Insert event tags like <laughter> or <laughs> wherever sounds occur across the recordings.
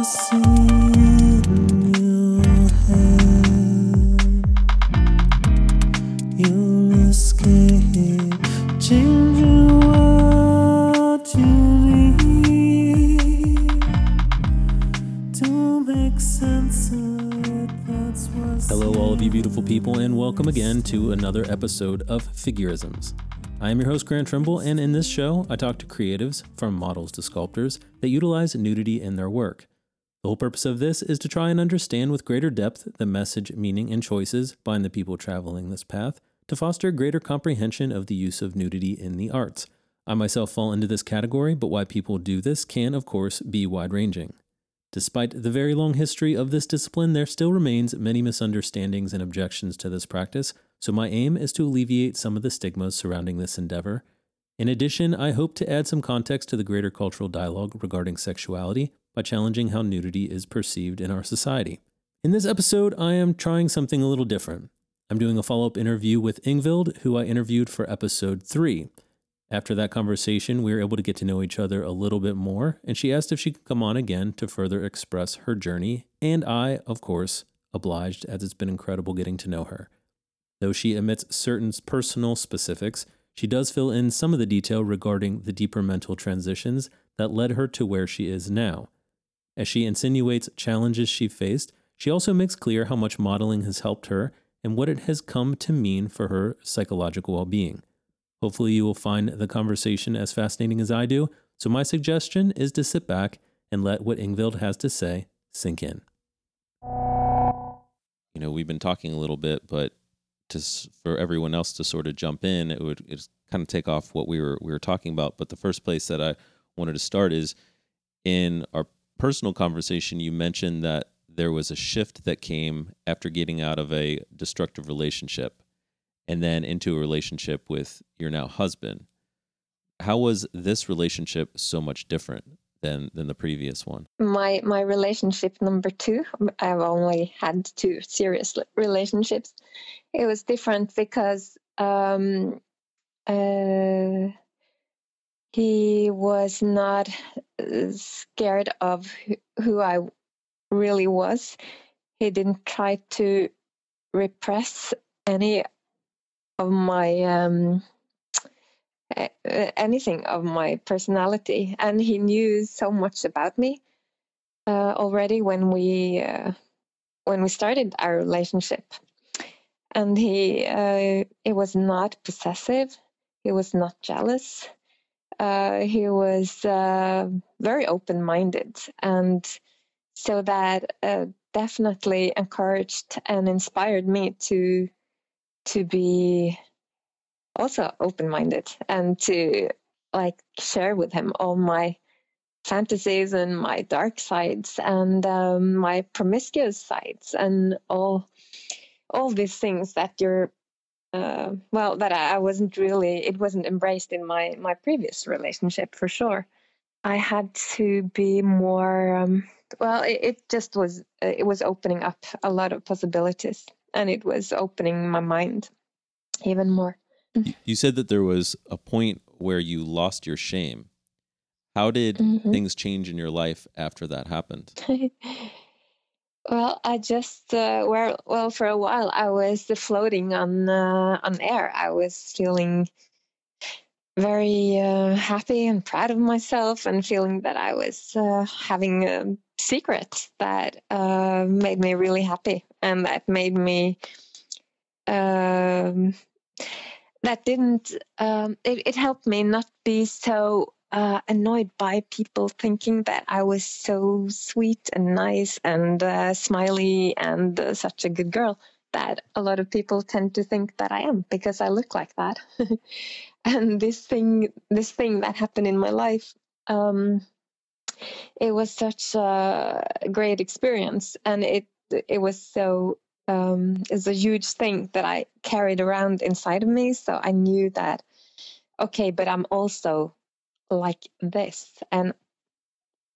Hello, all of you beautiful people, and welcome again to another episode of Figurisms. I am your host, Grant Trimble, and in this show, I talk to creatives, from models to sculptors, that utilize nudity in their work. The whole purpose of this is to try and understand with greater depth the message, meaning, and choices behind the people traveling this path to foster greater comprehension of the use of nudity in the arts. I myself fall into this category, but why people do this can, of course, be wide ranging. Despite the very long history of this discipline, there still remains many misunderstandings and objections to this practice, so my aim is to alleviate some of the stigmas surrounding this endeavor. In addition, I hope to add some context to the greater cultural dialogue regarding sexuality by challenging how nudity is perceived in our society. In this episode, I am trying something a little different. I'm doing a follow up interview with Ingvild, who I interviewed for episode 3. After that conversation, we were able to get to know each other a little bit more, and she asked if she could come on again to further express her journey, and I, of course, obliged as it's been incredible getting to know her. Though she omits certain personal specifics, she does fill in some of the detail regarding the deeper mental transitions that led her to where she is now. As she insinuates challenges she faced, she also makes clear how much modeling has helped her and what it has come to mean for her psychological well being. Hopefully, you will find the conversation as fascinating as I do. So, my suggestion is to sit back and let what Ingvild has to say sink in. You know, we've been talking a little bit, but to for everyone else to sort of jump in, it would it's kind of take off what we were we were talking about. But the first place that I wanted to start is in our personal conversation. You mentioned that there was a shift that came after getting out of a destructive relationship and then into a relationship with your now husband. How was this relationship so much different than than the previous one? my my relationship number two i've only had two serious relationships it was different because um uh he was not uh, scared of who- i really was. He didn't try to repress any of my um anything of my personality and he knew so much about me uh, already when we uh, when we started our relationship. And he uh, he was not possessive. He was not jealous uh, he was uh, very open-minded and so that uh, definitely encouraged and inspired me to to be also open-minded and to like share with him all my fantasies and my dark sides and um, my promiscuous sides and all all these things that you're uh, well that I, I wasn't really it wasn't embraced in my my previous relationship for sure i had to be more um, well it, it just was it was opening up a lot of possibilities and it was opening my mind even more You- You said that there was a point where you lost your shame. How did Mhm. things change in your life after that happened? <laughs> well, I just uh, well, well, for a while I was floating on uh, on air. I was feeling very uh, happy and proud of myself, and feeling that I was uh, having a secret that uh, made me really happy, and that made me. Um, that didn't. Um, it, it helped me not be so uh, annoyed by people thinking that I was so sweet and nice and uh, smiley and uh, such a good girl that a lot of people tend to think that I am because I look like that. <laughs> and this thing, this thing that happened in my life, um, it was such a great experience, and it it was so um, it's a huge thing that I carried around inside of me. So I knew that okay, but I'm also like this and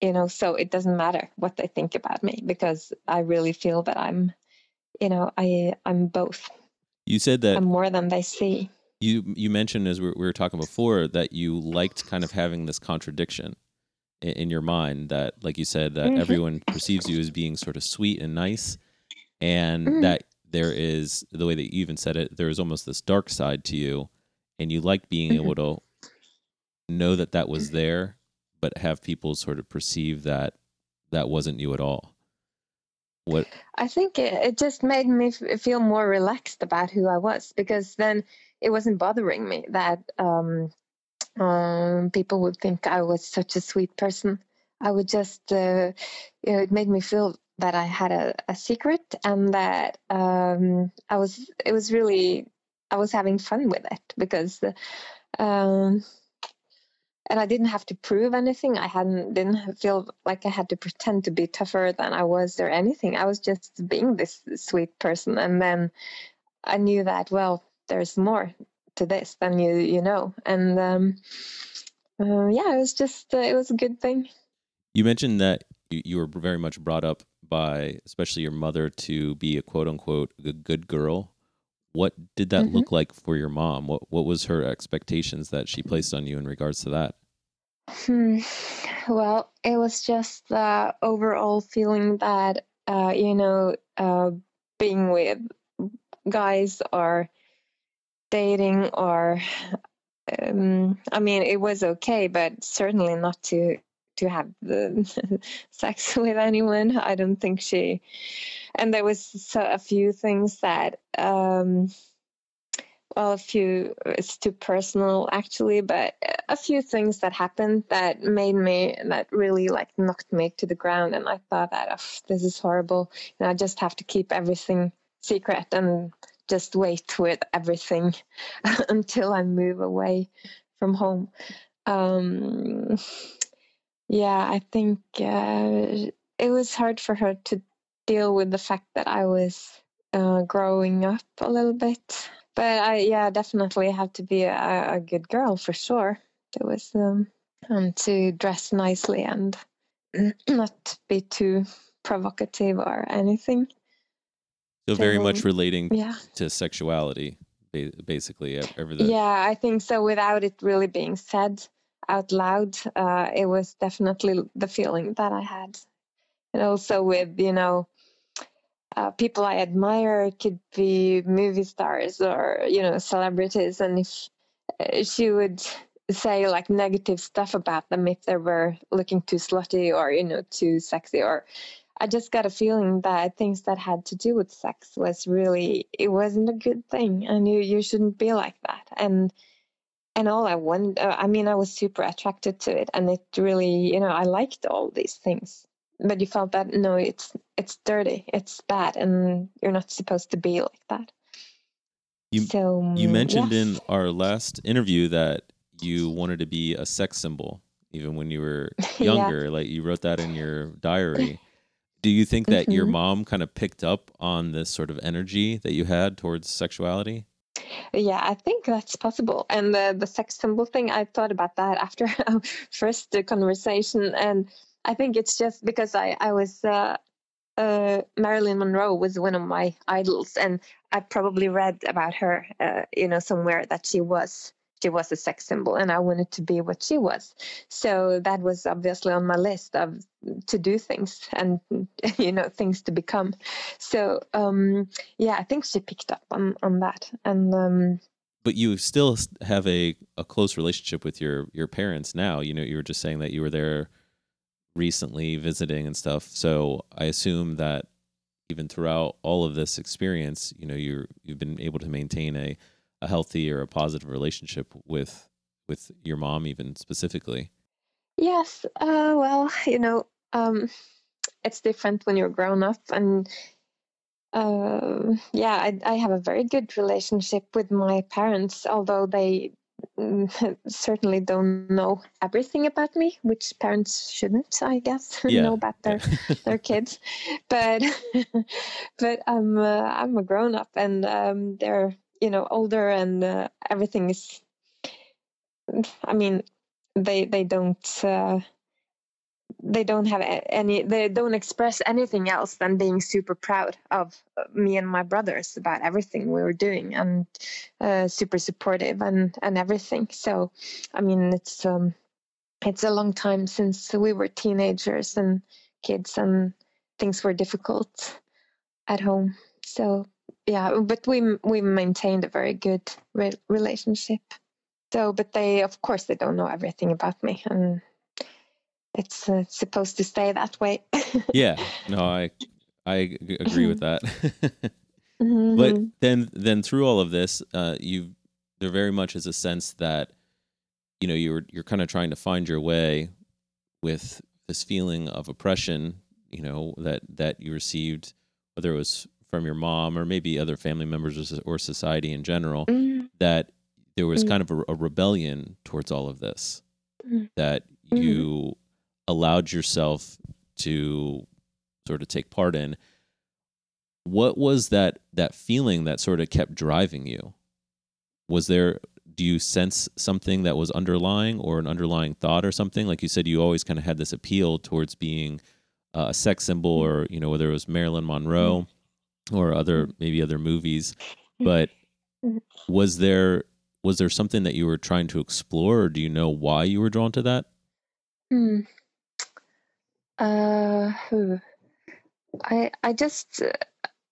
you know so it doesn't matter what they think about me because i really feel that i'm you know i i'm both You said that i'm more than they see you you mentioned as we were, talking before that you liked kind of having this contradiction in, in your mind that, like you said, that Mhm. everyone perceives you as being sort of sweet and nice, and Mhm. that there is the way that you even said it. There is almost this dark side to you, and you like being Mhm. able to know that that was there, but have people sort of perceive that that wasn't you at all. What? I think it, it just made me f- feel more relaxed about who I was because then it wasn't bothering me that um, um, people would think I was such a sweet person. I would just, uh, you know, it made me feel that I had a, a secret and that um, I was, it was really, I was having fun with it because, uh, um, and I didn't have to prove anything. I hadn't didn't feel like I had to pretend to be tougher than I was or anything. I was just being this sweet person, and then I knew that well, there's more to this than you you know, and um, uh, yeah, it was just uh, it was a good thing. You mentioned that you, you were very much brought up by, especially your mother, to be a quote unquote good girl. What did that Mhm. look like for your mom? What what was her expectations that she placed on you in regards to that? Hmm. Well, it was just the overall feeling that uh, you know, uh, being with guys or dating or um, I mean, it was okay, but certainly not to to have the <laughs> sex with anyone. I don't think she. And there was so, a few things that, um, well, a few. It's too personal actually, but a few things that happened that made me that really like knocked me to the ground, and I thought that "Ugh, this is horrible. And I just have to keep everything secret and just wait with everything <laughs> until I move away from home. Um, yeah, I think uh, it was hard for her to deal with the fact that I was uh, growing up a little bit. But I, yeah, definitely have to be a, a good girl for sure. It was um, and to dress nicely and <clears throat> not be too provocative or anything. So very much relating Yeah. to sexuality, basically. ev- Everything. Yeah, I think so. Without it really being said out loud, uh, it was definitely the feeling that I had. And also with, you know, uh, people I admire, could be movie stars or, you know, celebrities. And if uh, she would say like negative stuff about them if they were looking too slutty or, you know, too sexy or I just got a feeling that things that had to do with sex was really it wasn't a good thing, and you you shouldn't be like that. And and all I wanted, uh, I mean, I was super attracted to it, and it really, you know, I liked all these things. But you felt that no, it's it's dirty, it's bad, and you're not supposed to be like that. You- so You mm, mentioned yeah. in our last interview that you wanted to be a sex symbol even when you were <laughs> Yeah. younger. Like you wrote that in your diary. Do you think that your Mhm. mom kind of picked up on this sort of energy that you had towards sexuality? Yeah, I think that's possible. And the the sex symbol thing, I thought about that after <laughs> our first conversation, and I think it's just because I I was uh, uh, Marilyn Monroe was one of my idols, and I probably read about her, uh, you know, somewhere that she was she was a sex symbol, and I wanted to be what she was. So that was obviously on my list of to do things and <laughs> you know things to become. So um, yeah, I think she picked up on on that, and um, But you still have a, a close relationship with your your parents now. You know, you were just saying that you were there recently visiting and stuff. So I assume that even throughout all of this experience, you know, you're you've been able to maintain a, a healthy or a positive relationship with with your mom even specifically. Yes, uh, well, you know, um, it's different when you're grown up, and uh, yeah, I, I have a very good relationship with my parents, although they mm, <laughs> certainly don't know everything about me, which parents shouldn't, I guess, <laughs> Yeah, know about their their <laughs> kids. But but I'm uh, I'm a grown up, and um, they're you know older, and uh, everything is. I mean, they they don't. Uh, they don't have any they don't express anything else than being super proud of uh, me and my brothers about everything we were doing and uh, super supportive and and everything so i mean it's um it's a long time since we were teenagers and kids and things were difficult at home so yeah but we we maintained a very good re- relationship. So but they of course they don't know everything about me and it's uh, supposed to stay that way. <laughs> Yeah. No i i agree with that. <laughs> Mhm. but then then through all of this uh you there very much is a sense that you know you're you're kind of trying to find your way with this feeling of oppression you know that that you received whether it was from your mom or maybe other family members or, or society in general Mm, that there was Mm. kind of a, a rebellion towards all of this Mm. that Mhm. you allowed yourself to sort of take part in. What was that that feeling that sort of kept driving you? Was there do you sense something that was underlying or an underlying thought or something? Like you said you always kind of had this appeal towards being uh, a sex symbol or you know whether it was marilyn monroe or other maybe other movies but Mhm. was there was there something that you were trying to explore or do you know why you were drawn to that Hmm. Uh. I I just uh,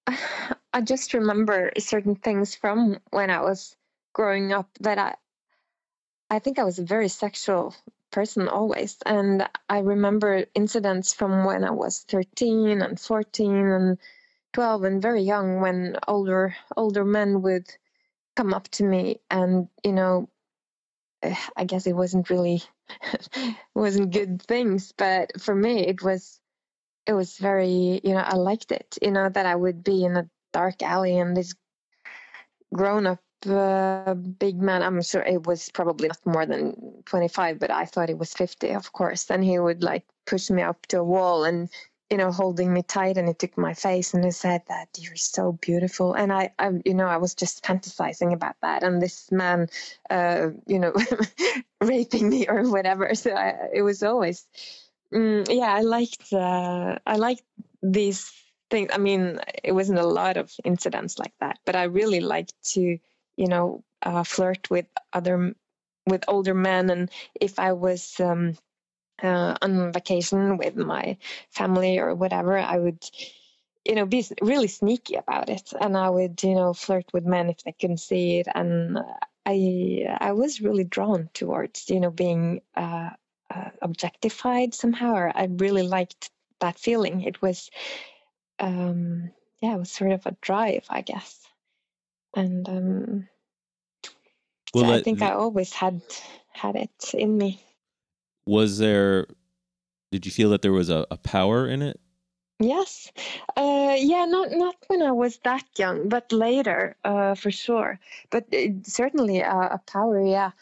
<sighs> I just remember certain things from when I was growing up that I I think I was a very sexual person always, and I remember incidents from when I was 13 and 14 and 12 and very young when older older men would come up to me and you know eh, I guess it wasn't really <laughs> wasn't good things, but for me it was it was very you know I liked it. You know that I would be in a dark alley and this grown up uh, big man. I'm sure it was probably not more than 25, but I thought it was 50, of course. And he would like push me up to a wall and you know holding me tight and he took my face and he said that you're so beautiful. And I, I you know i was just fantasizing about that and this man uh you know <laughs> raping me or whatever. So I, it was always mm, yeah i liked uh i liked these things. I mean it wasn't a lot of incidents like that but i really liked to you know uh, flirt with other with older men. And if i was um uh, on vacation with my family or whatever, I would, you know, be really sneaky about it, and I would, you know, flirt with men if they couldn't see it, and uh, I, I was really drawn towards, you know, being uh, uh, objectified somehow, or I really liked that feeling. It was, um, yeah, it was sort of a drive, I guess, and um, Well, so I that- think I always had had it in me. Was there did you feel that there was a, a power in it Yes, uh, yeah, not not when I was that young, but later, uh, for sure. But it, certainly a, a power, yeah.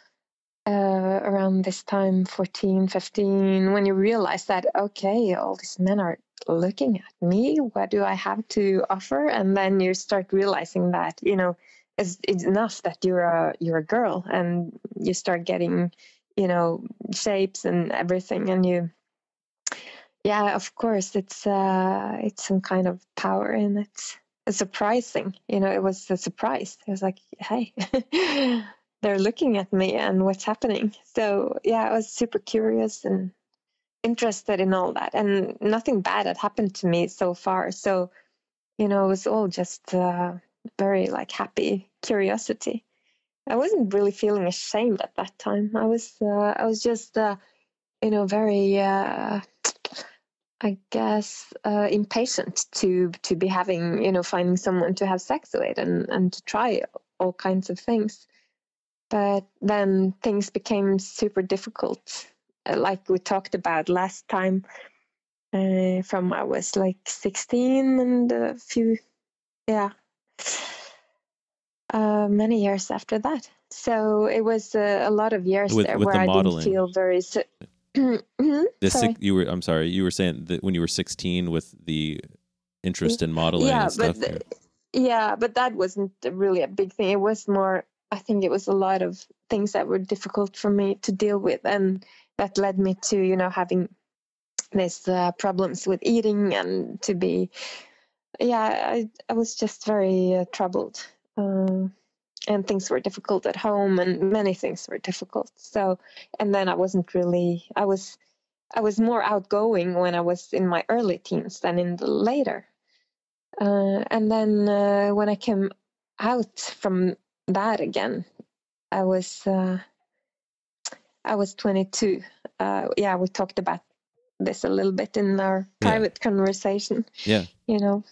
Uh, around this time, 14, 15, when you realize that okay, all these men are looking at me. What do I have to offer? And then you start realizing that you know it's, it's enough that you're a you're a girl, and you start getting you know shapes and everything, and you yeah, of course, it's uh, it's some kind of power in it. It's surprising, you know. It was a surprise. It was like, hey, <laughs> they're looking at me, and what's happening? So yeah, I was super curious and interested in all that, and nothing bad had happened to me so far. So you know, it was all just uh, very like happy curiosity. I wasn't really feeling ashamed at that time. I was uh, I was just uh, you know very. Uh, I guess uh, impatient to to be having you know finding someone to have sex with and and to try all kinds of things, but then things became super difficult, uh, like we talked about last time. Uh, from I was like sixteen and a few, yeah, uh, many years after that. So it was uh, a lot of years With- there with where the I modeling. didn't feel very. So- <clears throat> Mhm, the sorry. six, you were i'm sorry you were saying that when you were 16 with the interest in modeling yeah, and stuff but the- yeah, but that wasn't really a big thing. It was more. I think it was a lot of things that were difficult for me to deal with, and that led me to you know having these uh, problems with eating and to be. Yeah, I I was just very uh, troubled. Uh, and things were difficult at home and many things were difficult so and then i wasn't really i was i was more outgoing when i was in my early teens than in the later uh, and then uh, when i came out from that again i was uh, i was 22 uh, yeah we talked about this a little bit in our Yeah. private conversation Yeah. you know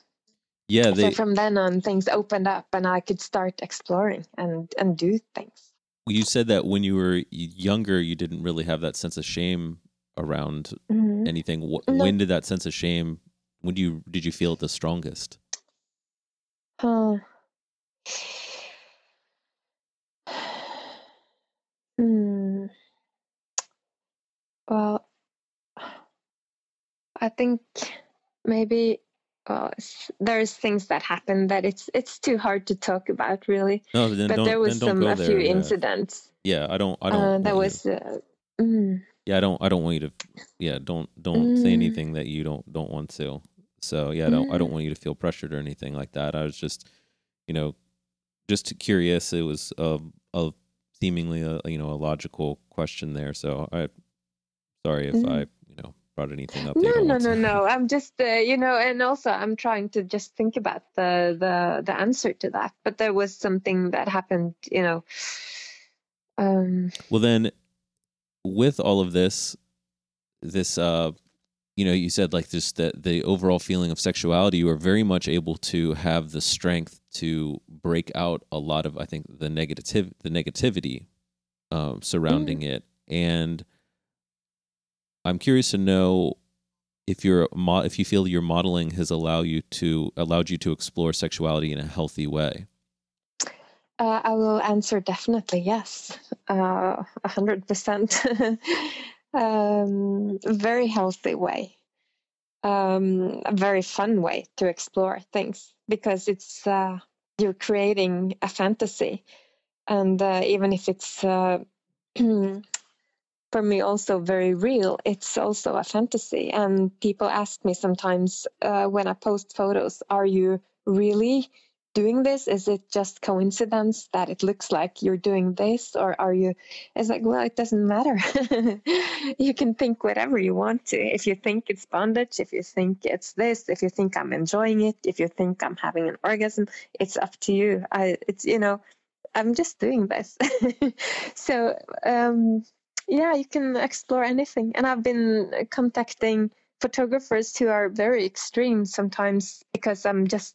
Yeah, so from then on things opened up and i could start exploring and and do things you said that when you were younger you didn't really have that sense of shame around Mhm. anything. Wh- No. When did that sense of shame when do you did you feel it the strongest? Huh. Hmm. Well, I think maybe well, there's things that happen that it's it's too hard to talk about really. No, then but don't there was then don't some go a there. few yeah. incidents. Yeah, I don't I don't Uh, want there you- was. Uh, mm, Yeah, I don't I don't want you to yeah, don't don't say Mm. anything that you don't don't want to. So, yeah, I don't I don't Mm. want you to feel pressured or anything like that. I was just, you know, just curious. It was a a seemingly a you know, a logical question there. So, I sorry if Mm. I, know, brought anything up no, no, no, no. I'm just, uh, you know, and also I'm trying to just think about the the the answer to that. But there was something that happened, you know. Um, Well, then, with all of this, this, uh, you know, you said like just that the overall feeling of sexuality, you were very much able to have the strength to break out a lot of, I think, the negative, the negativity um, surrounding it. And I'm curious to know if you're if you feel your modeling has allowed you to allowed you to explore sexuality in a healthy way. uh, I will answer definitely yes, uh, a hundred percent. <laughs> Um, very healthy way, um, a very fun way to explore things because it's uh, you're creating a fantasy, and uh, even if it's uh, <clears throat> for me also very real, it's also a fantasy. And people ask me sometimes uh, when I post photos, "Are you really?" doing this? Is it just coincidence that it looks like you're doing this, or are you? It's like, well, it doesn't matter. <laughs> you can think whatever you want to. If you think it's bondage, if you think it's this, if you think I'm enjoying it, if you think I'm having an orgasm, it's up to you. I, it's you know, I'm just doing this. <laughs> so um, yeah, you can explore anything, and I've been contacting photographers who are very extreme sometimes because I'm just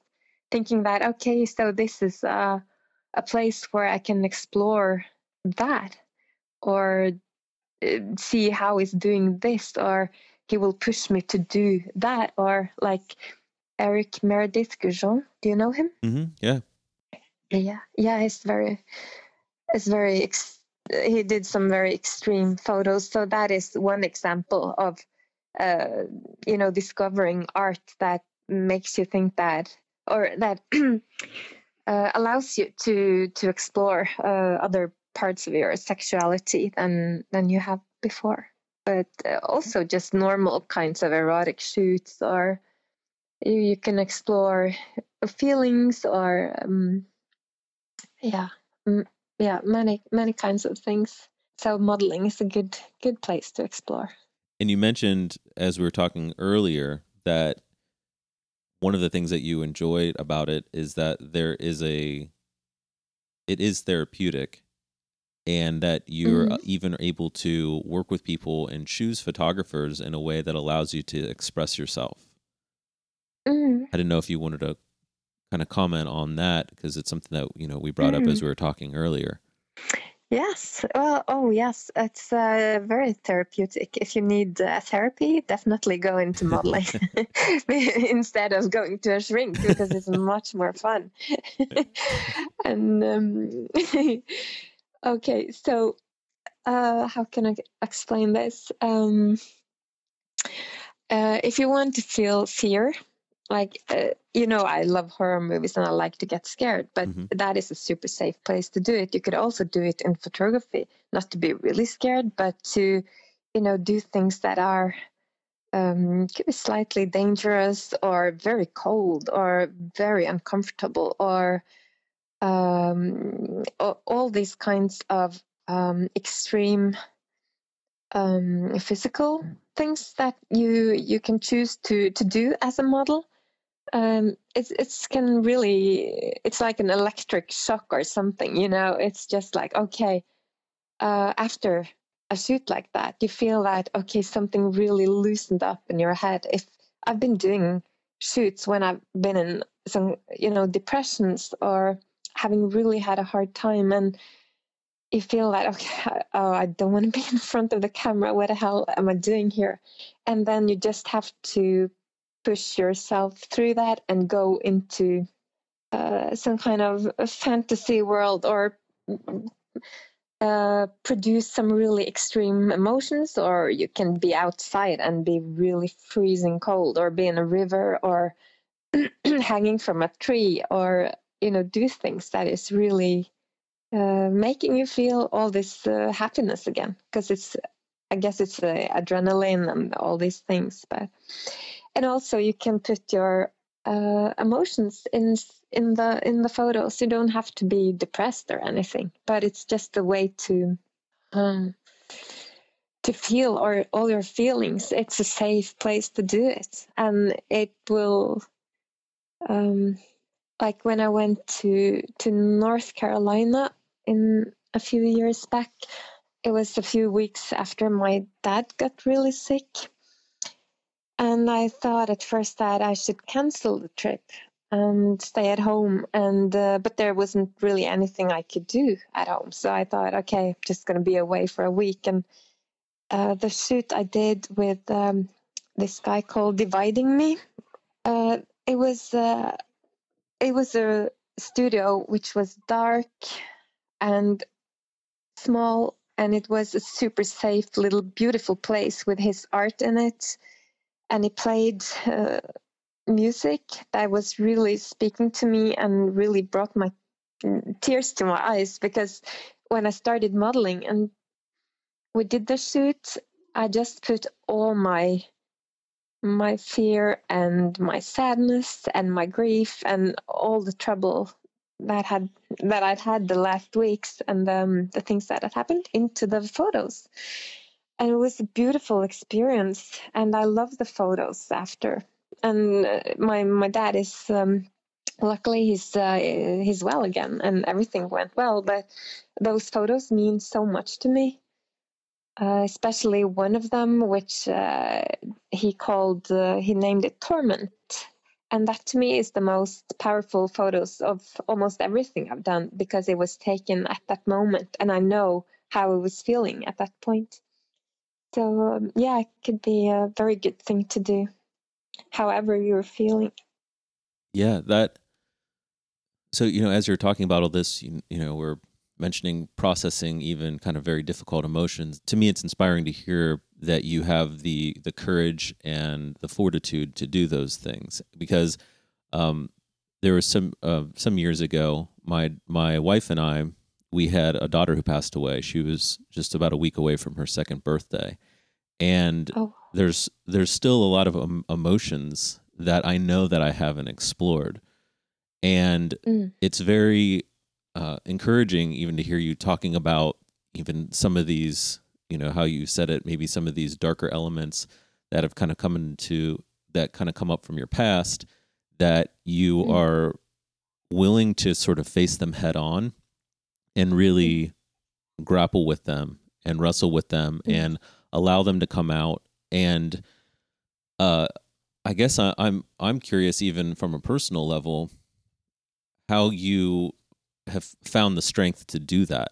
thinking that okay so this is uh, a place where i can explore that or uh, see how he's doing this or he will push me to do that or like eric meredith goujon do you know him mm-hmm. Yeah. yeah yeah he's very it's very ex- he did some very extreme photos. So that is one example of uh, you know discovering art that makes you think that or that <clears throat> uh, allows you to to explore uh, other parts of your sexuality than than you have before. But uh, also just normal kinds of erotic shoots or you, you can explore feelings or um, yeah mm, yeah many many kinds of things so modeling is a good good place to explore And you mentioned, as we were talking earlier, that one of the things that you enjoyed about it is that there is a, it is therapeutic, and that you're uh even able to work with people and choose photographers in a way that allows you to express yourself. mm. I didn't know if you wanted to kind of comment on that because it's something that you know we brought up as we were talking earlier. Yes. Well, oh, yes. It's uh, very therapeutic. If you need uh, therapy, definitely go into modeling <laughs> <laughs> instead of going to a shrink because it's much more fun. <laughs> and um, okay, so uh, how can I explain this? Um, uh, if you want to feel fear, like uh, you know, I love horror movies and I like to get scared, but Mhm. that is a super safe place to do it. You could also do it in photography, not to be really scared, but to, you know, do things that are um, could be slightly dangerous or very cold or very uncomfortable or um, all, these kinds of um, extreme um, physical things that you you can choose to to do as a model. Um, it's it's can really it's like an electric shock or something. You know, it's just like okay, uh, after a shoot like that, you feel that okay, something really loosened up in your head. If I've been doing shoots when I've been in some you know depressions or having really had a hard time and you feel like okay <laughs> oh i don't want to be in front of the camera what the hell am i doing here and then you just have to push yourself through that and go into uh, some kind of fantasy world or uh, produce some really extreme emotions or you can be outside and be really freezing cold or be in a river or <clears throat> hanging from a tree or you know do things that is really uh, making you feel all this uh, happiness again. Because it's i guess it's uh, adrenaline and all these things but and also you can put your uh, emotions in in the in the photos you don't have to be depressed or anything but it's just a way to um, to feel or all your feelings it's a safe place to do it and it will um, like when I went to to North Carolina in a few years back. It was a few weeks after my dad got really sick. And I thought at first that I should cancel the trip and stay at home and uh, but there wasn't really anything I could do at home. So I thought okay, I'm just going to be away for a week and uh, the shoot I did with um, this guy called Dividing Me. Uh, it was uh, it was a studio which was dark and small and it was a super safe little beautiful place with his art in it and he played uh, music that was really speaking to me and really brought my mm, tears to my eyes because when i started modeling and we did the shoot i just put all my my fear and my sadness and my grief and all the trouble that had that I'd had the last weeks and um, the things that had happened into the photos. And it was a beautiful experience, and I love the photos after. And uh, my my dad is um, luckily he's uh, he's well again, and everything went well. But those photos mean so much to me uh, especially one of them, which uh, he called, uh, he named it Torment. And that to me is the most powerful photos of almost everything I've done because it was taken at that moment and I know how I was feeling at that point. So, um, yeah, it could be a very good thing to do, however you're feeling. Yeah, that. So, you know, as you're talking about all this, you, you know, we're mentioning processing even kind of very difficult emotions to me it's inspiring to hear that you have the the courage and the fortitude to do those things because um, there was some uh, some years ago my my wife and I we had a daughter who passed away she was just about a week away from her second birthday and oh. there's there's still a lot of um, emotions that I know that I haven't explored and mm. it's very uh, encouraging even to hear you talking about even some of these, you know, how you said it, maybe some of these darker elements that have kind of come into that kind of come up from your past that you mm-hmm. are willing to sort of face them head on and really mm-hmm. grapple with them and wrestle with them mm-hmm. and allow them to come out and uh I guess I, I'm I'm curious even from a personal level how you have found the strength to do that,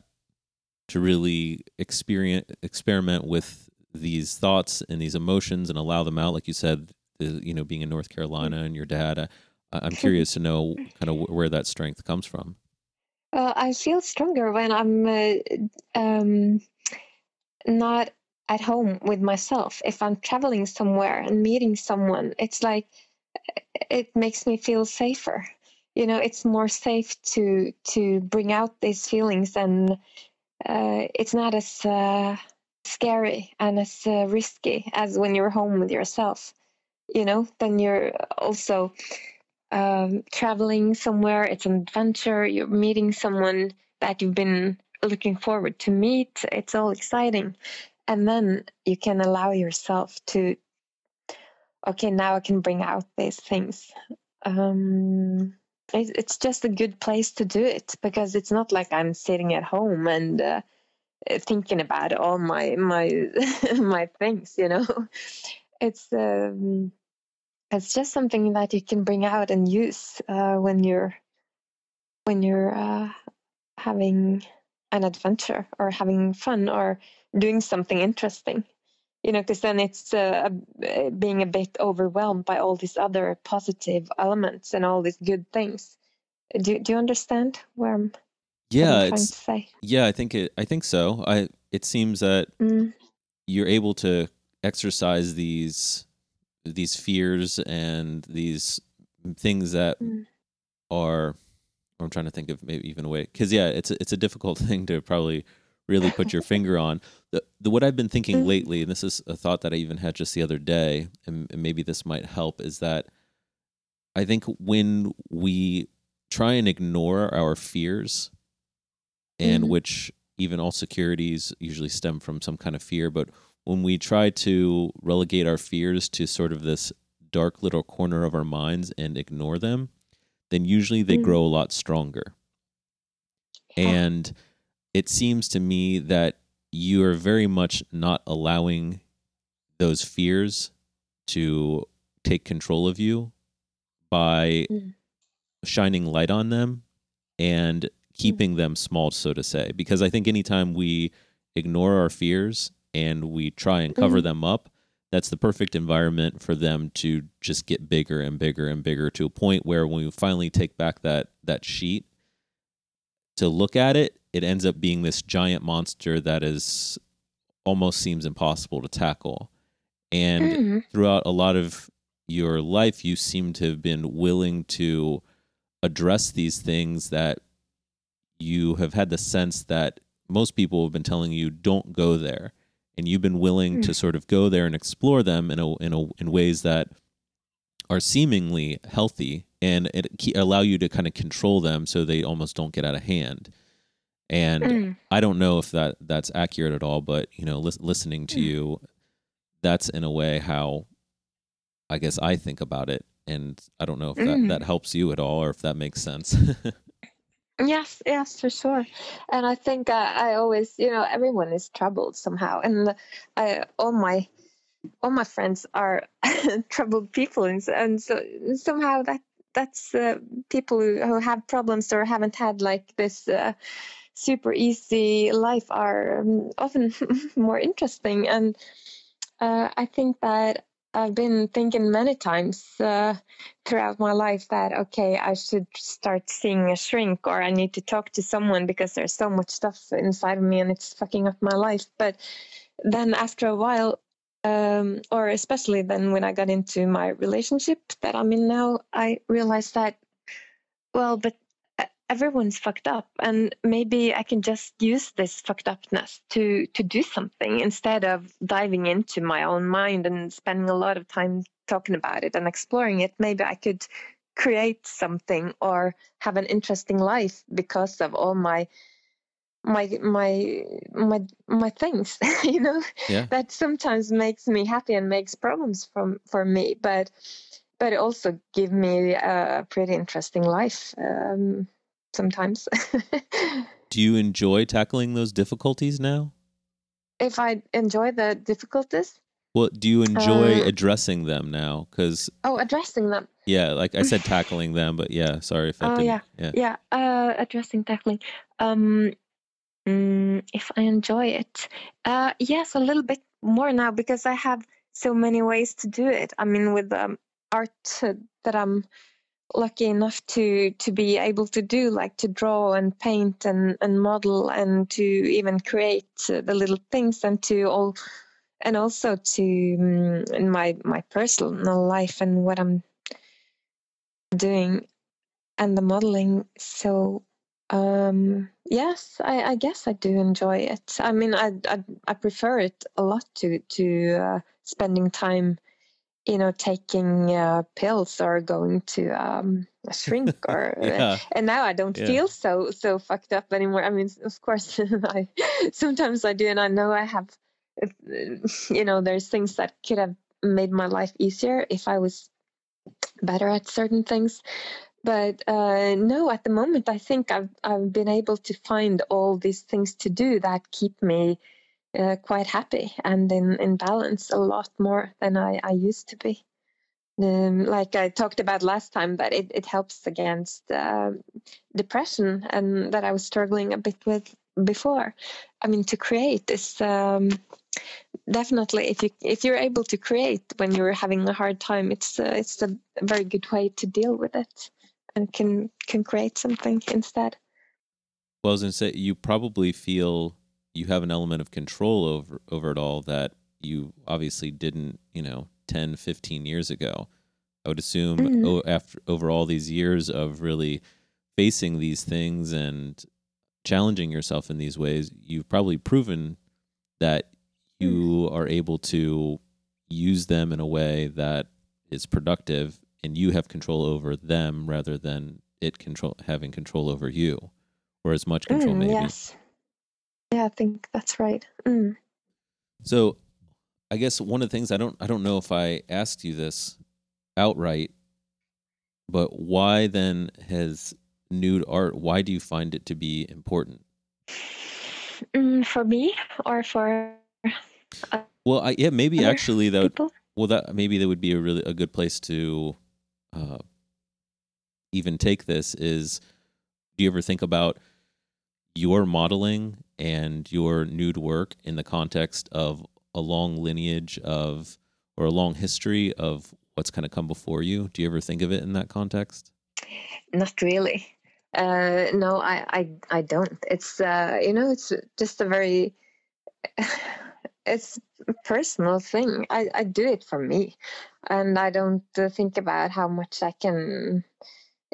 to really experience experiment with these thoughts and these emotions and allow them out. Like you said, the, you know, being in North Carolina and your dad. I, I'm <laughs> curious to know kind of where that strength comes from. Well, I feel stronger when I'm uh, um, not at home with myself. If I'm traveling somewhere and meeting someone, it's like it makes me feel safer you know it's more safe to to bring out these feelings and uh, it's not as uh, scary and as uh, risky as when you're home with yourself you know then you're also um, traveling somewhere. It's an adventure. You're meeting someone that you've been looking forward to meet. It's all exciting. And then you can allow yourself to, okay, now I can bring out these things. Um, it, it's just a good place to do it because it's not like I'm sitting at home and uh, thinking about all my my <laughs> my things. You know, <laughs> it's um, it's just something that you can bring out and use uh, when you're when you're uh, having an adventure or having fun or doing something interesting. You know because then it's uh, being a bit overwhelmed by all these other positive elements and all these good things. Do, do you understand where i'm yeah it's yeah i think it i think so. I it seems that mm. you're able to exercise these these fears and these things that mm. are I'm trying to think of maybe even a way because yeah, it's a, it's a difficult <laughs> thing to probably really put your <laughs> finger on. The, the what I've been thinking mm. lately, and this is a thought that I even had just the other day, and, and maybe this might help, is that I think when we try and ignore our fears, and mm-hmm. which even all securities usually stem from some kind of fear, but when we try to relegate our fears to sort of this dark little corner of our minds and ignore them, then usually they mm. grow a lot stronger. And it seems to me that you are very much not allowing those fears to take control of you by mm. shining light on them and mm. keeping mm. them small, so to say. Because I think anytime we ignore our fears and we try and cover mm-hmm. them up, that's the perfect environment for them to just get bigger and bigger and bigger to a point where when we finally take back that that sheet to look at it, it ends up being this giant monster that is almost seems impossible to tackle. And mm-hmm. throughout a lot of your life, you seem to have been willing to address these things that you have had the sense that most people have been telling you don't go there and you've been willing mm. to sort of go there and explore them in a, in a, in ways that are seemingly healthy and it allow you to kind of control them so they almost don't get out of hand. And mm. I don't know if that that's accurate at all, but you know, li- listening to mm. you, that's in a way how I guess I think about it. And I don't know if that, mm. that helps you at all or if that makes sense. <laughs> Yes, yes, for sure. And I think uh, I always, you know, everyone is troubled somehow, and I, all my all my friends are <laughs> troubled people, and, and so somehow that that's uh, people who, who have problems or haven't had like this uh, super easy life are um, often <laughs> more interesting, and uh, I think that I've been thinking many times uh, throughout my life that okay, I should start seeing a shrink or I need to talk to someone because there's so much stuff inside of me and it's fucking up my life. But then after a while, um, or especially then when I got into my relationship that I'm in now, I realized that well, but everyone's fucked up and maybe i can just use this fucked upness to to do something instead of diving into my own mind and spending a lot of time talking about it and exploring it maybe i could create something or have an interesting life because of all my my my my my things <laughs> you know yeah. that sometimes makes me happy and makes problems from for me but but it also give me a pretty interesting life um, sometimes. <laughs> Do you enjoy tackling those difficulties now? If I enjoy the difficulties? Well, do you enjoy uh, addressing them now? Because oh, addressing them. Yeah, like I said, <laughs> tackling them, but yeah, sorry if I oh, didn't. Yeah, yeah, yeah. Uh, addressing, tackling. Um, mm, if I enjoy it, uh, yes, a little bit more now because I have so many ways to do it. I mean, with um, art that I'm lucky enough to to be able to do like to draw and paint and and model and to even create uh, the little things and to all and also to um, in my my personal life and what I'm doing and the modeling. So um yes I, I guess I do enjoy it. I mean I, I I prefer it a lot to to uh, spending time you know taking uh, pills or going to um, a shrink <laughs> or Yeah. and now I don't Yeah. feel so so fucked up anymore. I mean, of course, <laughs> I sometimes I do, and I know I have, uh, you know, there's things that could have made my life easier if I was better at certain things. But uh, no, at the moment, I think I've I've been able to find all these things to do that keep me uh, quite happy and in, in balance a lot more than I, I used to be. Um, like I talked about last time, that it, it helps against uh, depression and that I was struggling a bit with before. I mean, to create is um, definitely if you if you're able to create when you're having a hard time, it's uh, it's a very good way to deal with it and can can create something instead. Well, I was to say, you probably feel you have an element of control over over it all that you obviously didn't, you know, 10, 15 years ago. I would assume Mhm. o- after over all these years of really facing these things and challenging yourself in these ways, you've probably proven that you are able to use them in a way that is productive and you have control over them rather than it control having control over you or as much control Mm, maybe. Yes. Yeah, I think that's right. Mm. So I guess one of the things I don't I don't know if I asked you this outright, but why then has nude art why do you find it to be important? Mm, for me or for Well, I, yeah, maybe actually that would, well that maybe that would be a really a good place to uh, even take this is do you ever think about your modeling and your nude work in the context of a long lineage of or a long history of what's kind of come before you do you ever think of it in that context Not really. Uh, no, I, I, I don't. It's uh, you know, it's just a very, <sighs> it's a personal thing. I, I do it for me, and I don't uh, think about how much I can,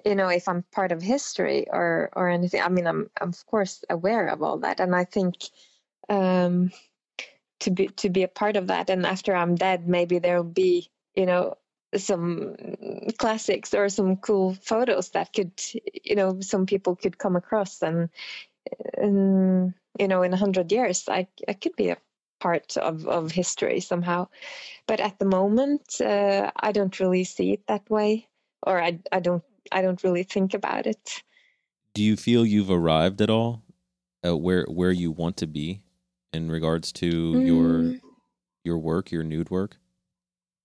you know, if I'm part of history or or anything. I mean, I'm I'm of course aware of all that, and I think, um, to be to be a part of that, and after I'm dead, maybe there'll be, you know, some classics or some cool photos that could you know some people could come across and, and you know in a hundred years I, I could be a part of, of history somehow but at the moment uh, I don't really see it that way or I, I don't I don't really think about it do you feel you've arrived at all at where where you want to be in regards to your Mm. your work your nude work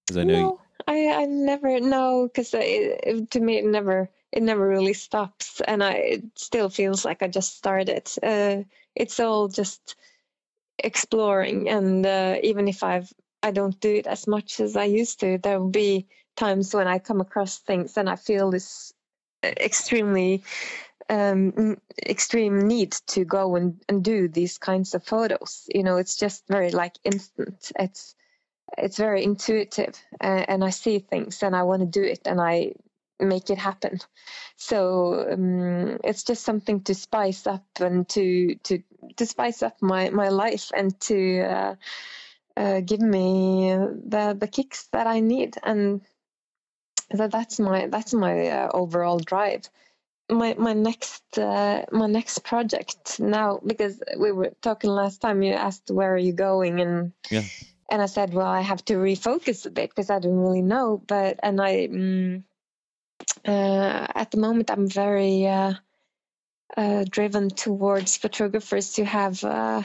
because i know no, I I never know because to me it never it never really stops, and I it still feels like I just started. Uh, it's all just exploring, and uh, even if I've I don't do it as much as I used to, there will be times when I come across things and I feel this extremely um, extreme need to go and, and do these kinds of photos. You know, it's just very like instant. It's it's very intuitive and i see things and i want to do it and i make it happen so um, it's just something to spice up and to to to spice up my my life and to uh, uh, give me the the kicks that i need and that that's my that's my uh, overall drive my my next uh, my next project now because we were talking last time you asked where are you going and Yeah. and I said well I have to refocus a bit because I don't really know but and I mm, uh, at the moment I'm very uh, uh, driven towards photographers who have uh,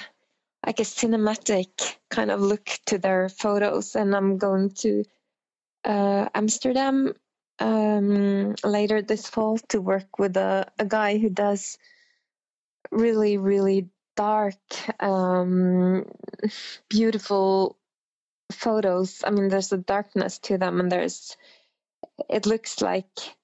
like a cinematic kind of look to their photos and I'm going to Amsterdam um, later this fall to work with a, a guy who does really, really dark, um, beautiful photos. I mean, there's a darkness to them, and there's, it looks like,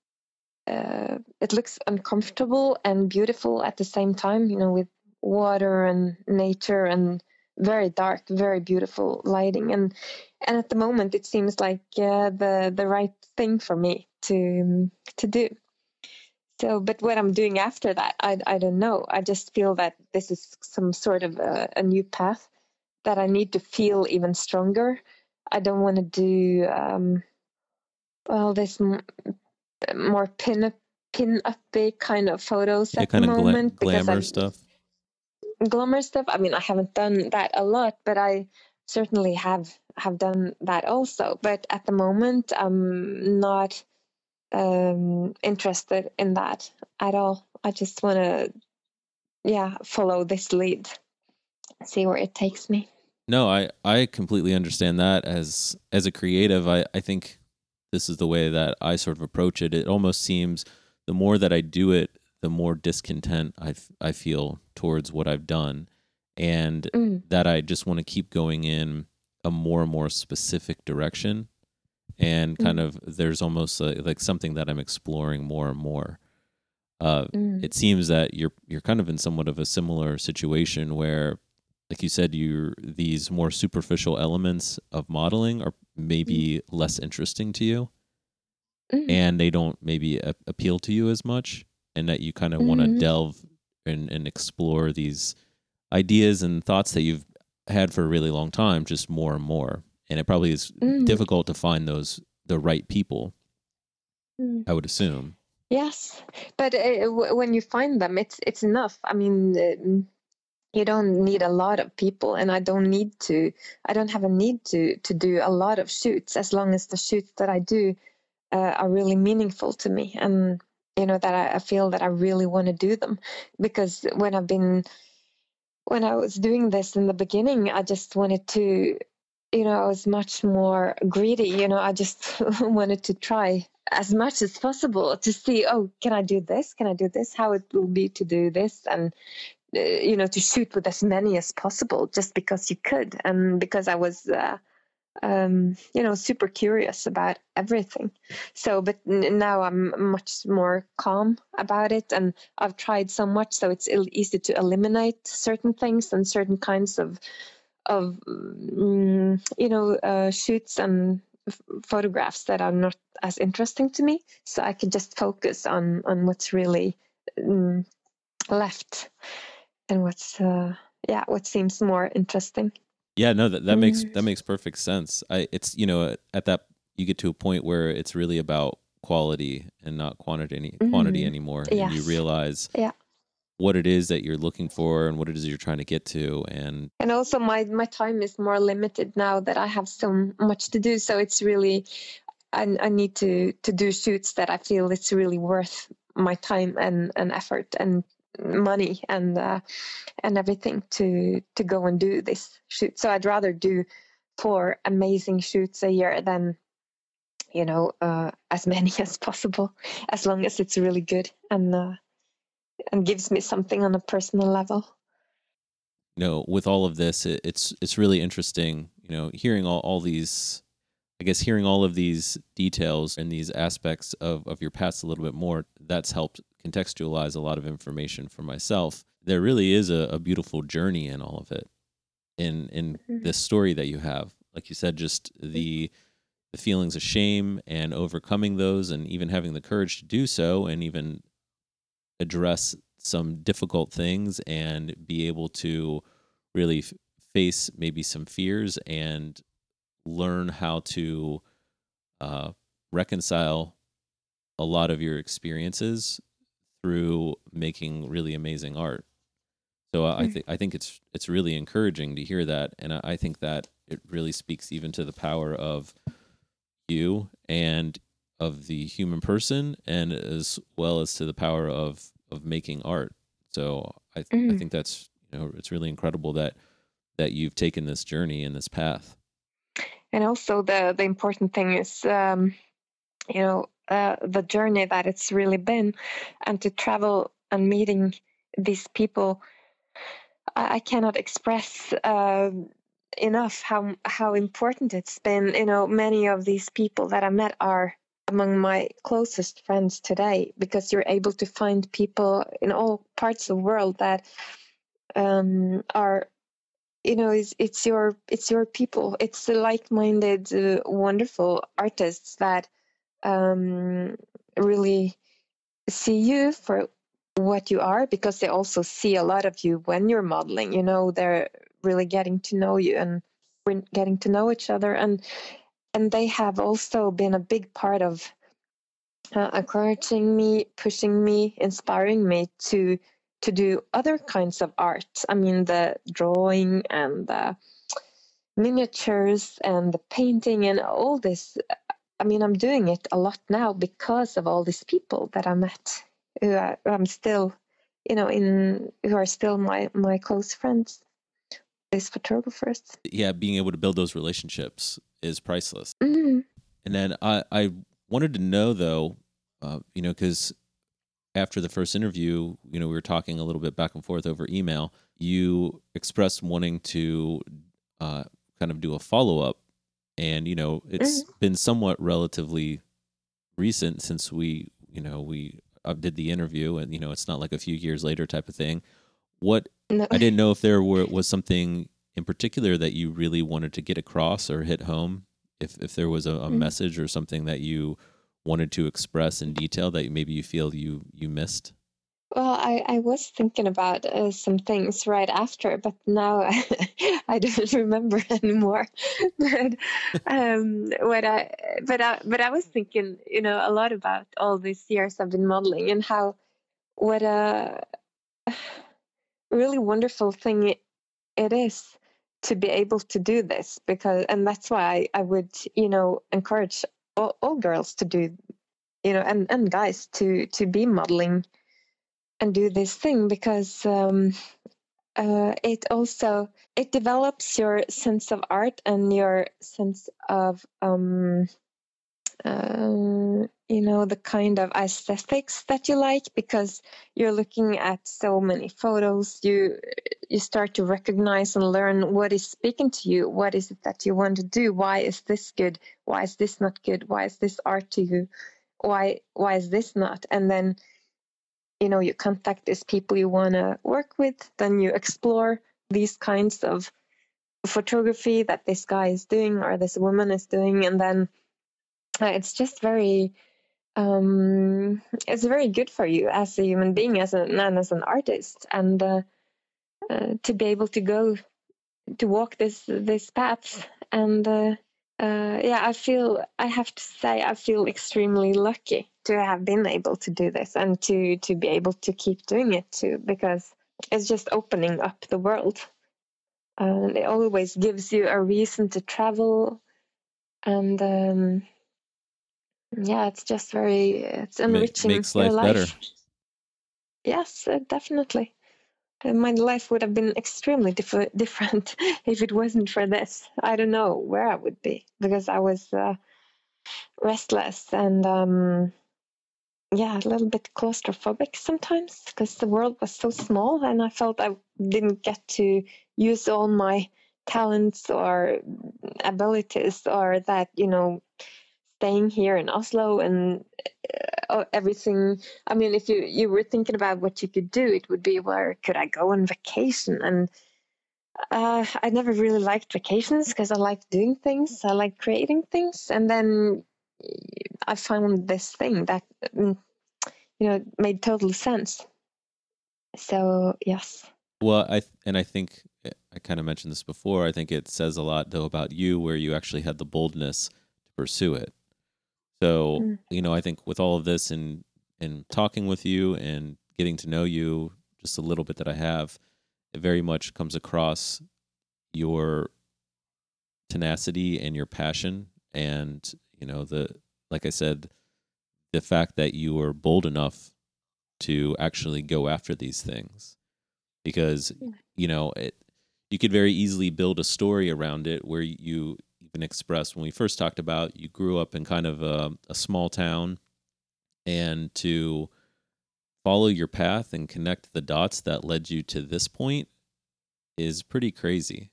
uh, it looks uncomfortable and beautiful at the same time, you know, with water and nature and very dark, very beautiful lighting. And and at the moment it seems like uh, the the right thing for me to to do so but what i'm doing after that i i don't know i just feel that this is some sort of a, a new path that i need to feel even stronger I don't want to do um, well this m- more pin up pin up kind of photos Yeah, at the gla- moment because glamour stuff. Glamour stuff. I mean, I haven't done that a lot, but I certainly have have done that also. But at the moment, I'm not um, interested in that at all. I just want to, yeah, follow this lead, see where it takes me. No, I I completely understand that as as a creative, I I think this is the way that I sort of approach it. It almost seems the more that I do it, the more discontent I, f- I feel towards what I've done and Mm, that I just want to keep going in a more and more specific direction and kind Mm. of there's almost like, like something that I'm exploring more and more. Uh, mm, it seems that you're you're kind of in somewhat of a similar situation where like you said you these more superficial elements of modeling are maybe less interesting to you mm, and they don't maybe a- appeal to you as much and that you kind of want to delve and, and explore these ideas and thoughts that you've had for a really long time just more and more and it probably is mm, difficult to find those the right people mm. i would assume Yes, but uh, w- when you find them, it's it's enough. I mean, um, you don't need a lot of people, and I don't need to. I don't have a need to to do a lot of shoots as long as the shoots that I do uh, are really meaningful to me, and you know that I, I feel that I really want to do them. Because when I've been when I was doing this in the beginning, I just wanted to. You know, I was much more greedy. You know, I just <laughs> wanted to try as much as possible to see oh can i do this can i do this how it will be to do this and uh, you know to shoot with as many as possible just because you could and because i was uh, um, you know super curious about everything. So but n- now i'm much more calm about it and i've tried so much so it's easy to eliminate certain things and certain kinds of of mm, you know uh, shoots and f- photographs that are not as interesting to me. So i can just focus on on what's really mm, left and what's uh yeah what seems more interesting Yeah, no, that, that makes that makes perfect sense. I it's you know at that you get to a point where it's really about quality and not quantity any, quantity Mhm. anymore, and you realize Yeah. what it is that you're looking for and what it is you're trying to get to, and and also my my time is more limited now that i have so much to do so it's really i, I need to to do shoots that i feel it's really worth my time and and effort and money and uh, and everything to to go and do this shoot so i'd rather do four amazing shoots a year than you know uh, as <laughs> many as possible as long as it's really good and uh, and gives me something on a personal level know with all of this, it, it's it's really interesting. You know, hearing all all these. I guess hearing all of these details and these aspects of, of your past a little bit more, that's helped contextualize a lot of information for myself. There really is a, a beautiful journey in all of it. In in Mhm. this story that you have. Like you said, just the the feelings of shame and overcoming those and even having the courage to do so and even address some difficult things and be able to really f- face maybe some fears and learn how to uh, reconcile a lot of your experiences through making really amazing art. So I, I Mm. think I think it's it's really encouraging to hear that, and I, I think that it really speaks even to the power of you and of the human person, and as well as to the power of of making art. So I th- I Mm. think that's you know it's really incredible that that you've taken this journey and this path. and also the the important thing is um you know uh, the journey that it's really been and to travel and meeting these people i, I cannot express uh, enough how how important it's been. You know many of these people that i met are among my closest friends today because you're able to find people in all parts of the world that um, are you know it's, it's your it's your people. It's the like-minded uh, wonderful artists that um, really see you for what you are because they also see a lot of you when you're modeling you know they're really getting to know you and we're getting to know each other. And and they have also been a big part of uh, encouraging me pushing me inspiring me to to do other kinds of art. I mean the drawing and the miniatures and the painting and all this i mean i'm doing it a lot now because of all these people that i met who, I, who i'm still you know in who are still my my close friends these photographers Yeah, being able to build those relationships is priceless. Mhm. And then I, I wanted to know though, uh, you know, because after the first interview, you know, we were talking a little bit back and forth over email. You expressed wanting to uh, kind of do a follow up, and you know, it's been somewhat relatively recent since we, you know, we uh, did the interview, and you know, it's not like a few years later type of thing. What no I didn't know if there were was something in particular that you really wanted to get across or hit home. If if there was a, a Mm. message or something that you wanted to express in detail that maybe you feel you you missed. Well, I, I was thinking about uh, some things right after, but now <laughs> I don't <laughs> remember <laughs> anymore. but um, what I but I but I was thinking, you know, a lot about all these years I've been modeling and how what a <sighs> really wonderful thing it, it is to be able to do this because and that's why I, I would you know encourage all, all girls to do you know and, and guys to to be modeling and do this thing because um, uh, it also it develops your sense of art and your sense of um, uh, you know the kind of aesthetics that you like because you're looking at so many photos. You you start to recognize and learn what is speaking to you. What is it that you want to do? Why is this good? Why is this not good? Why is this art to you? Why why is this not? And then you know you contact these people you want to work with then you explore these kinds of photography that this guy is doing or this woman is doing and then uh, it's just very um it's very good for you as a human being as an and as an artist and uh, uh, to be able to go to walk this this path. And uh, uh, yeah i feel i have to say i feel extremely lucky to have been able to do this and to to be able to keep doing it too because it's just opening up the world. And it always gives you a reason to travel. And um, yeah it's just very it's enriching makes your life better. yes uh, definitely. Uh, my life would have been extremely diff- <laughs> different if it wasn't for this. I don't know where i would be because i was uh, restless and um, yeah a little bit claustrophobic sometimes because the world was so small and i felt i didn't get to use all my talents or abilities or that you know staying here in oslo and uh, everything. I mean if you you were thinking about what you could do it would be where could i go on vacation? And uh, i never really liked vacations because i like doing things. I like creating things. And then i found this thing that mm, you know made total sense so yes Well, I th- and I think I kind of mentioned this before. I think it says a lot though about you where you actually had the boldness to pursue it. So, Mm. you know, I think with all of this and and talking with you and getting to know you just a little bit that I have, it very much comes across your tenacity and your passion and, you know, the like I said, the fact that you were bold enough to actually go after these things. Because you know it you could very easily build a story around it where you even expressed when we first talked about you grew up in kind of a, a small town and to follow your path and connect the dots that led you to this point is pretty crazy.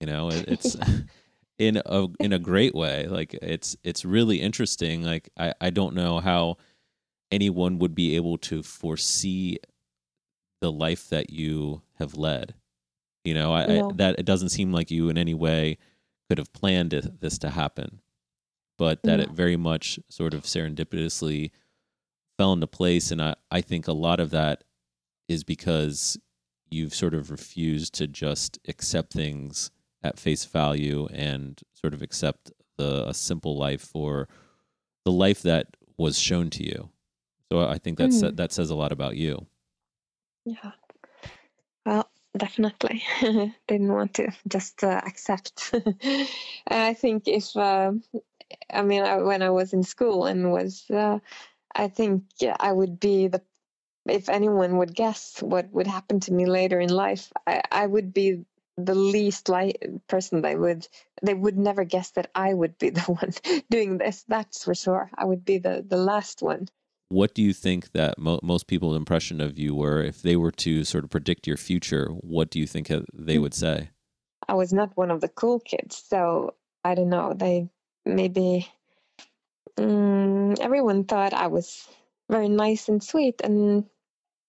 You know it, it's <laughs> in a <laughs> in a great way like it's it's really interesting like i i don't know how anyone would be able to foresee the life that you have led you know I, No. I that it doesn't seem like you in any way could have planned it, this to happen but that No. it very much sort of serendipitously fell into place and i i think a lot of that is because you've sort of refused to just accept things at face value and sort of accept the a simple life or the life that was shown to you. So I think that's Mm. that says a lot about you. Yeah. Well, definitely. <laughs> Didn't want to just uh, accept. <laughs> and I think if, uh, I mean, I, when I was in school and was, uh, I think I would be the, if anyone would guess what would happen to me later in life, I, I would be the least li- person they would, they would never guess that I would be <laughs> the one doing this. That's for sure. I would be the, the last one. What do you think that mo- most people's impression of you were if they were to sort of predict your future? What do you think they would say? I was not one of the cool kids, so I don't know. They maybe mm, everyone thought I was very nice and sweet, and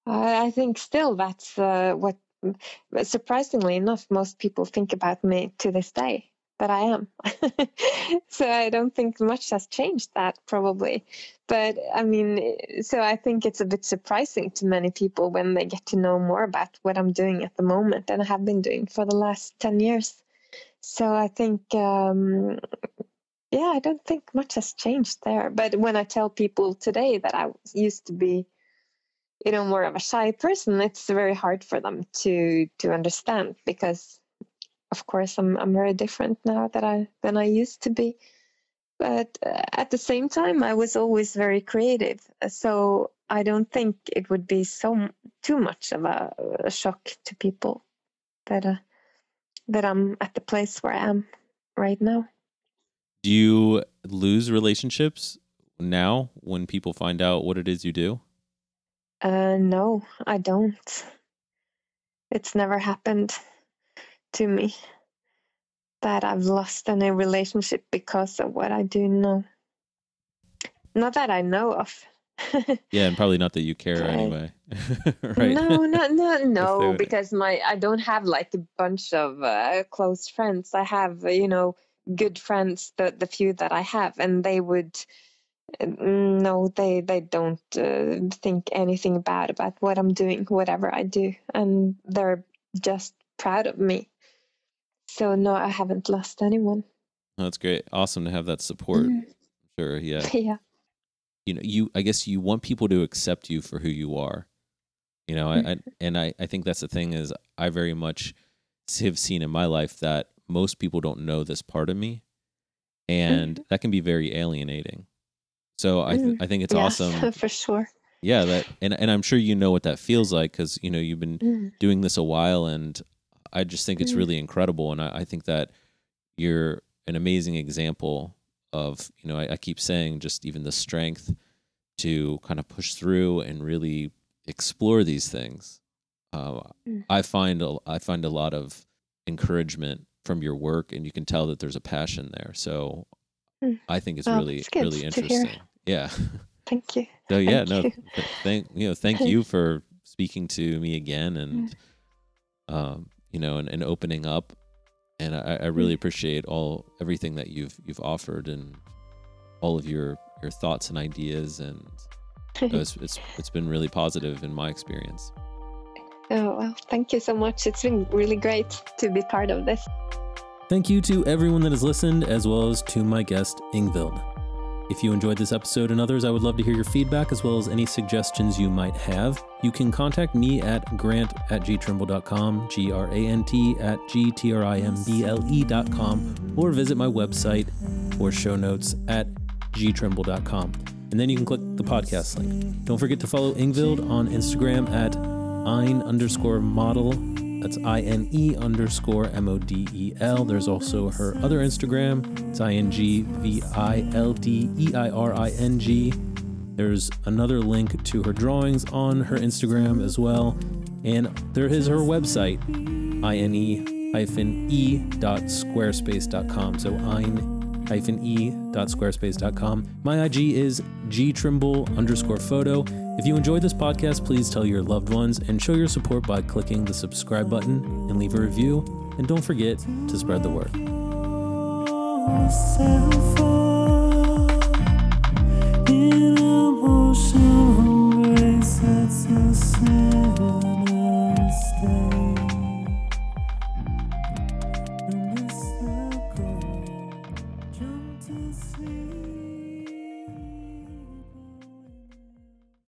I, I think still that's uh, what. But Surprisingly enough, most people think about me to this day that I am. <laughs> so I don't think much has changed that probably. But I mean, so I think it's a bit surprising to many people when they get to know more about what I'm doing at the moment and I have been doing for the last 10 years. So I think, um, yeah, I don't think much has changed there. But when I tell people today that I used to be, you know, more of a shy person, it's very hard for them to to understand because, of course, I'm I'm very different now that I than I used to be. But uh, at the same time, I was always very creative, so I don't think it would be so too much of a, a shock to people that uh, that I'm at the place where I am right now. Do you lose relationships now when people find out what it is you do? Uh, no, I don't. It's never happened to me that I've lost any relationship because of what I do know. Not that I know of. <laughs> Yeah, and probably not that you care anyway. <laughs> right. No, <laughs> no, no, no, because my I don't have like a bunch of uh, close friends. I have, you know, good friends, the the few that I have, and they would no, they they don't uh, think anything bad about what I'm doing, whatever I do, and they're just proud of me. So no, I haven't lost anyone. That's great. Awesome to have that support. Mm. Sure. Yeah. <laughs> yeah. you know you i guess you want people to accept you for who you are you know I, I and I, I think that's the thing is i very much have seen in my life that most people don't know this part of me and that can be very alienating so i, th- Mm. I think it's Yes, <laughs> awesome for sure. yeah that and, and i'm sure you know what that feels like because you know you've been Mm. doing this a while and i just think it's Mm. really incredible and I, I think that you're an amazing example of you know I, I keep saying just even the strength to kind of push through and really explore these things uh, Mm. i find a, i find a lot of encouragement from your work and you can tell that there's a passion there so Mm. i think it's Oh, really really interesting yeah <laughs> Thank you. so yeah Thank no you. th- thank you know thank you for speaking to me again and um, you know and, and opening up and I, I really appreciate all everything that you've you've offered and all of your your thoughts and ideas and <laughs> so it's, it's it's been really positive in my experience Oh, well, thank you so much. It's been really great to be part of this. Thank you to everyone that has listened, as well as to my guest, Ingvild. If you enjoyed this episode and others, I would love to hear your feedback as well as any suggestions you might have. You can contact me at grant at gtrimble.com, G R A N T at G T R I M B L E.com, or visit my website or show notes at gtrimble.com. And then you can click the podcast link. Don't forget to follow Ingvild on Instagram at ine underscore model. That's I N E underscore M O D E L. There's also her other Instagram. It's I N G V I L D E I R I N G. There's another link to her drawings on her Instagram as well. And there is her website, ine hyphen e dot squarespace.com. So ine hyphen e dot squarespace.com. My IG is gtrimble underscore photo. If you enjoyed this podcast, please tell your loved ones and show your support by clicking the subscribe button and leave a review. And don't forget to spread the word.